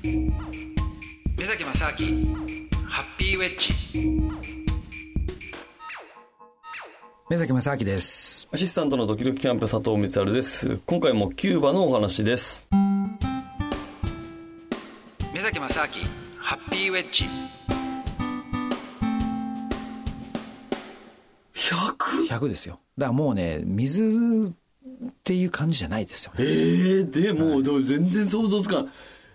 目崎正明ハッピーウェッジ。目崎正明です。アシスタントのドキドキキャンプ佐藤光晴です。今回もキューバのお話です。目崎正明ハッピーウェッジ。100? 100ですよ。だからもうね水っていう感じじゃないですよええー、でもう、全然想像つかん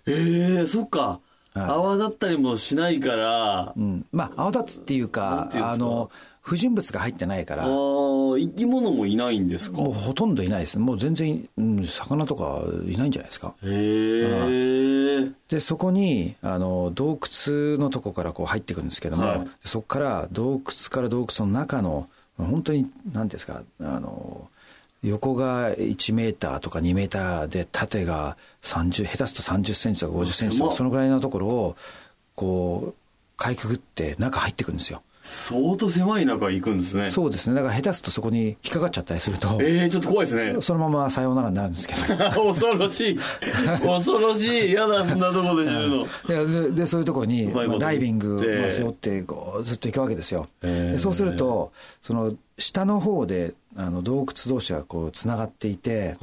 ええー、そっか、泡立ったりもしないから、うん、まあ泡立つっていうかあの不純物が入ってないから。ああ生き物もいないんですか？もうほとんどいないです。もう全然、うん、魚とかいないんじゃないですか。へえでそこにあの洞窟のとこからこう入っていくんですけども、はい。そこから洞窟から洞窟の中の本当に何ですかあの横が1メーターとか2メーターで縦が30下手すると30センチとか50センチとかそのぐらいのところをこうかいくぐって中入っていくんですよ。相当狭い中行くんですね。そうですね。だから下手するとそこに引っかかっちゃったりするとええー、ちょっと怖いですね。そのままさようならになるんですけど。恐ろしい。恐ろしい。やだそんなとこで死ぬの。いやででそういうところに、うまあダイビングを背負ってこうずっと行くわけですよ、へー。でそうするとその下の方であの洞窟同士がこうつながっていて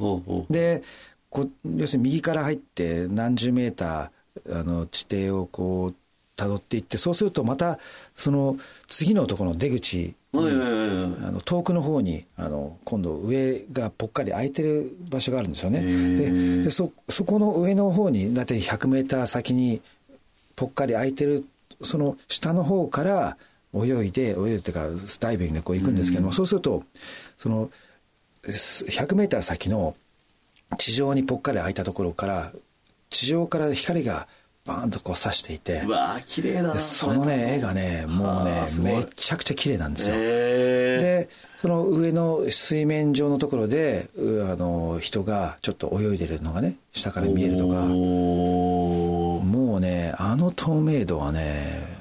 でこ要するに右から入って何十メーターあの地底をこう辿っていってそうするとまたその次のところの出口あの遠くの方にあの今度上がぽっかり空いてる場所があるんですよね。ででそそこの上の方に大体100メーター先にぽっかり空いてるその下の方から泳いで泳いでっていうかダイビングでこう行くんですけども、そうするとその100メーター先の地上にぽっかり空いたところから地上から光がバーンとこう差していてうわー綺麗だそのね絵がねもうねめちゃくちゃ綺麗なんですよ。でその上の水面上のところでうあの人がちょっと泳いでるのがね下から見えるとか。もうねあの透明度はね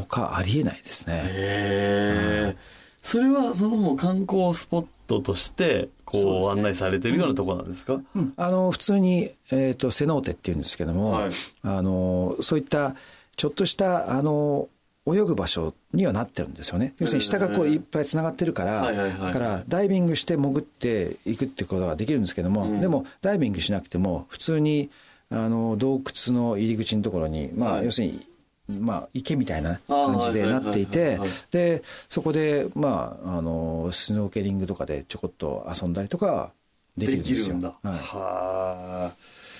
他ありえないですね。それはそのもう観光スポットとしてこう案内されてるようなところなんですか、あの普通に、えー、とセノーテっていうんですけども、はい。あのそういったちょっとしたあの泳ぐ場所にはなってるんですよね。要するに下がこういっぱいつながってるから、だからダイビングして潜っていくってことができるんですけども、うん。でもダイビングしなくても普通にあの洞窟の入り口のところに、まあはい。要するに、まあ、池みたいな感じでなっていてはいでそこで、まあ、あのスノーケリングとかでちょこっと遊んだりとかできるでんですよ。きるんだ。は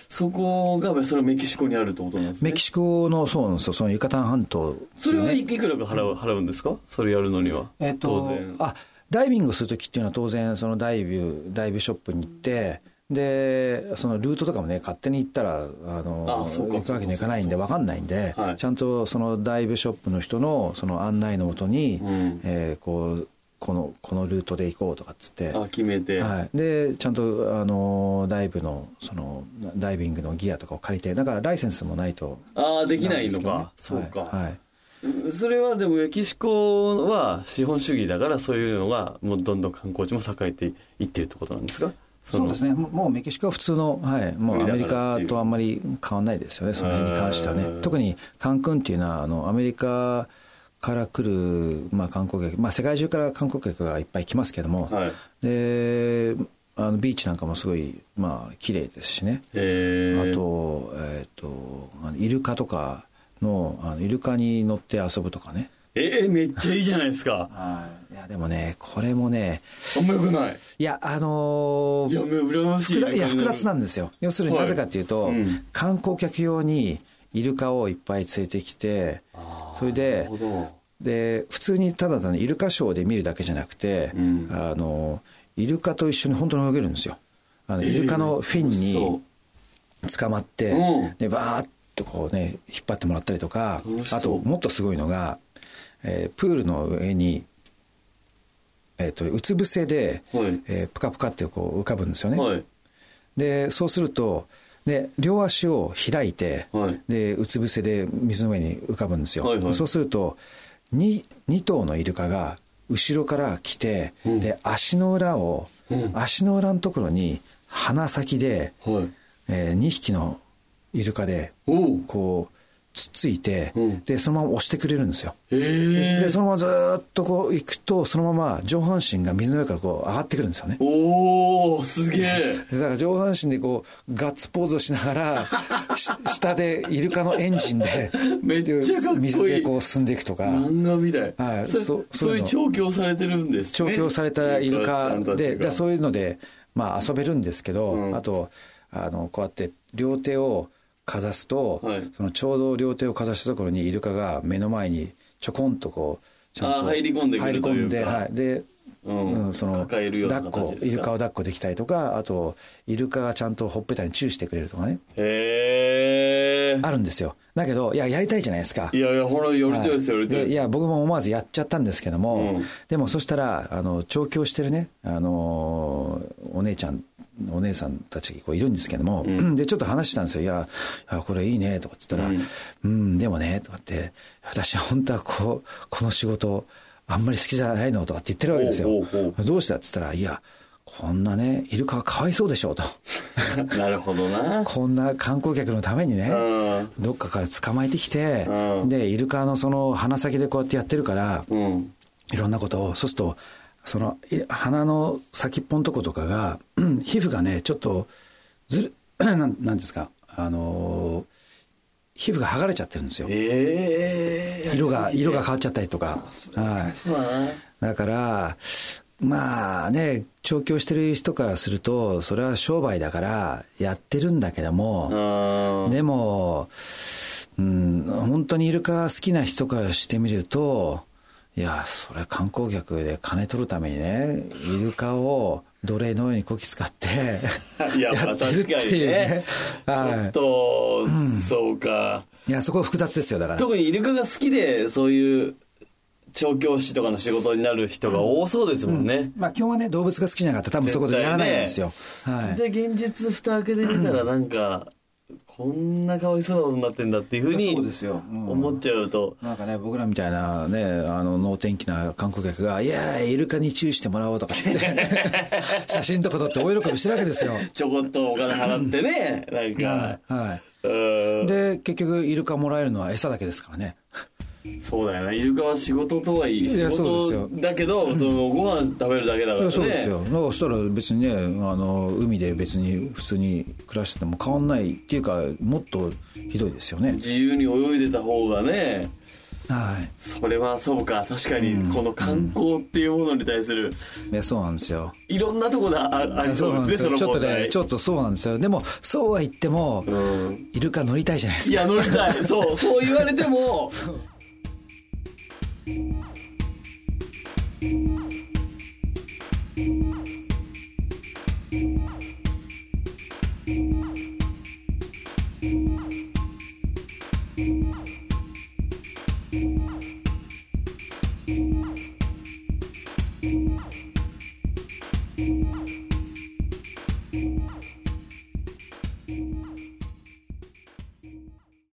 そこがそれはメキシコにあるってことなんですね。メキシコのそうなんですよ。そのユカタン半島、それはいくらか払う払うんですか？それやるのには、えっと当然。あダイビングする時っていうのは当然そのダイブダイブショップに行ってでそのルートとかもね勝手に行ったらあの行くわけにはいかないんで分か。んないんで、はい。ちゃんとそのダイブショップの人のその案内のもとに、うん。えーこうこのこのルートで行こうとかっつって。あ決めて、はい、でちゃんとあのダイブのそのダイビングのギアとかを借りてだからライセンスもないとああできないのか、そうか、はい。はい。それはでもメキシコは資本主義だからそういうのがもうどんどん観光地も栄えていってるってことなんですか？そうですね。もうメキシコは普通の、はい、もうアメリカとあんまり変わんないですよねその辺に関してはね。うん特にカンクンっていうのはあのアメリカから来る、まあ、観光客、まあ、世界中から観光客がいっぱい来ますけども、はい。であのビーチなんかもすごいまあ綺麗ですしね。えー、あと,、えー、とあのイルカとかのあのイルカに乗って遊ぶとかね。えー、めっちゃいいじゃないですか。いやでもねこれもねあんまよくない。いやあのーいや羨ましい複雑いや複雑なんですよ。要するにはい。なぜかっていうと、うん。観光客用にイルカをいっぱい連れてきてそれでで普通にただ単にイルカショーで見るだけじゃなくて、うん。あのイルカと一緒に本当に泳げるんですよ。あのえーイルカのフィンそに捕まって、うん。でバーッとこうね引っ張ってもらったりとかあともっとすごいのが、えープールの上に、えー、とうつ伏せで、はい。えープカプカってこう浮かぶんですよね、はい。でそうするとで両足を開いて、はい。でうつ伏せで水の上に浮かぶんですよ、はいはい。そうすると 2, 2頭のイルカが後ろから来て、うん。で足の裏を、うん。足の裏のところに鼻先で、はい。え2匹のイルカでこうつっついて、うん。でそのまま押してくれるんですよ。へえでそのままずーっとこう行くとそのまま上半身が水の上からこう上がってくるんですよね。おおすげえでだから上半身でこうガッツポーズをしながら し下でイルカのエンジンでめっちゃかっこいい。水でこう進んでいくとか。漫画みたい、そはい。そそういうそういうの調教されてるんですね。調教されたイルカでそういうので、まあ、遊べるんですけど、うん。あとあのこうやって両手をかざすと、はい。そのちょうど両手をかざしたところにイルカが目の前にちょこんとこうちゃんと入り込んで入り込んで、はい、でうん。うん、その抱っこイルカを抱っこできたりとかあとイルカがちゃんとほっぺたにチューしてくれるとかね。へえあるんですよ。だけどいややりたいじゃないですか。いやいやほらよりとですよはい。よりとです。でいや僕も思わずやっちゃったんですけども、うん。でもそしたらあの調教してるねあのお姉ちゃんお姉さんたちこういるんですけども、うん。でちょっと話したんですよ「いやこれいいね」とかって言ったらうん「うん、でもね」とかって「私は本当はこうこの仕事あんまり好きじゃないの」とかって言ってるわけですよ。ほうほうどうしたっつったら「いやこんなねイルカはかわいそうでしょ」と。なるほどな。こんな観光客のためにね、うん。どっかから捕まえてきて、うん。でイルカのその鼻先でこうやってやってるから、うん。いろんなことをそうするとそのい鼻の先っぽのとことかがうん皮膚がねちょっとずる なんですかあのー皮膚が剥がれちゃってるんですよ。ええ色が色が変わっちゃったりとか。はい。だからまあね調教してる人からするとそれは商売だからやってるんだけども、うんでも、うん、本当にイルカ好きな人からしてみると、いや、それ観光客で金取るためにね、イルカを奴隷のようにこき使って、いや、まあ確かにいうねね。。ちょはっと、そうか。い。いや、そこ複雑ですよ、だから。特にイルカが好きで、そういう調教師とかの仕事になる人が多そうですもんね。まあ、基本はね、動物が好きじゃなかったら多分そういうことやらないんですよ。はい。で、現実蓋開けてみたらなんか、こんなかわいそうなことになってんだっていうふうに思っちゃうと、なんかね、僕らみたいなね、あの、能天気な観光客が、いやーイルカに注意してもらおうとかって 写真とか撮って大喜びしてるわけですよ。ちょこっとお金払ってね、なんかは、い。はい。うんで、結局、イルカもらえるのは餌だけですからね。そうだよな、イルカは仕事とはいいやそうですよ事だけど、そのご飯食べるだけだからね。そうですよ。そしたら別にね、あの、海で別に普通に暮らしてても変わんないっていうか、もっとひどいですよね。自由に泳いでた方がね、はい。それはそうか、確かに、この観光っていうものに対する、いや、そうなんですよ。いろんなところであありそうなんですね、そのちょっとね。ちょっとそうなんですよ。でも、そうは言っても、うんイルカ乗りたいじゃないですか。いや、乗りたい。そう、そう言われても、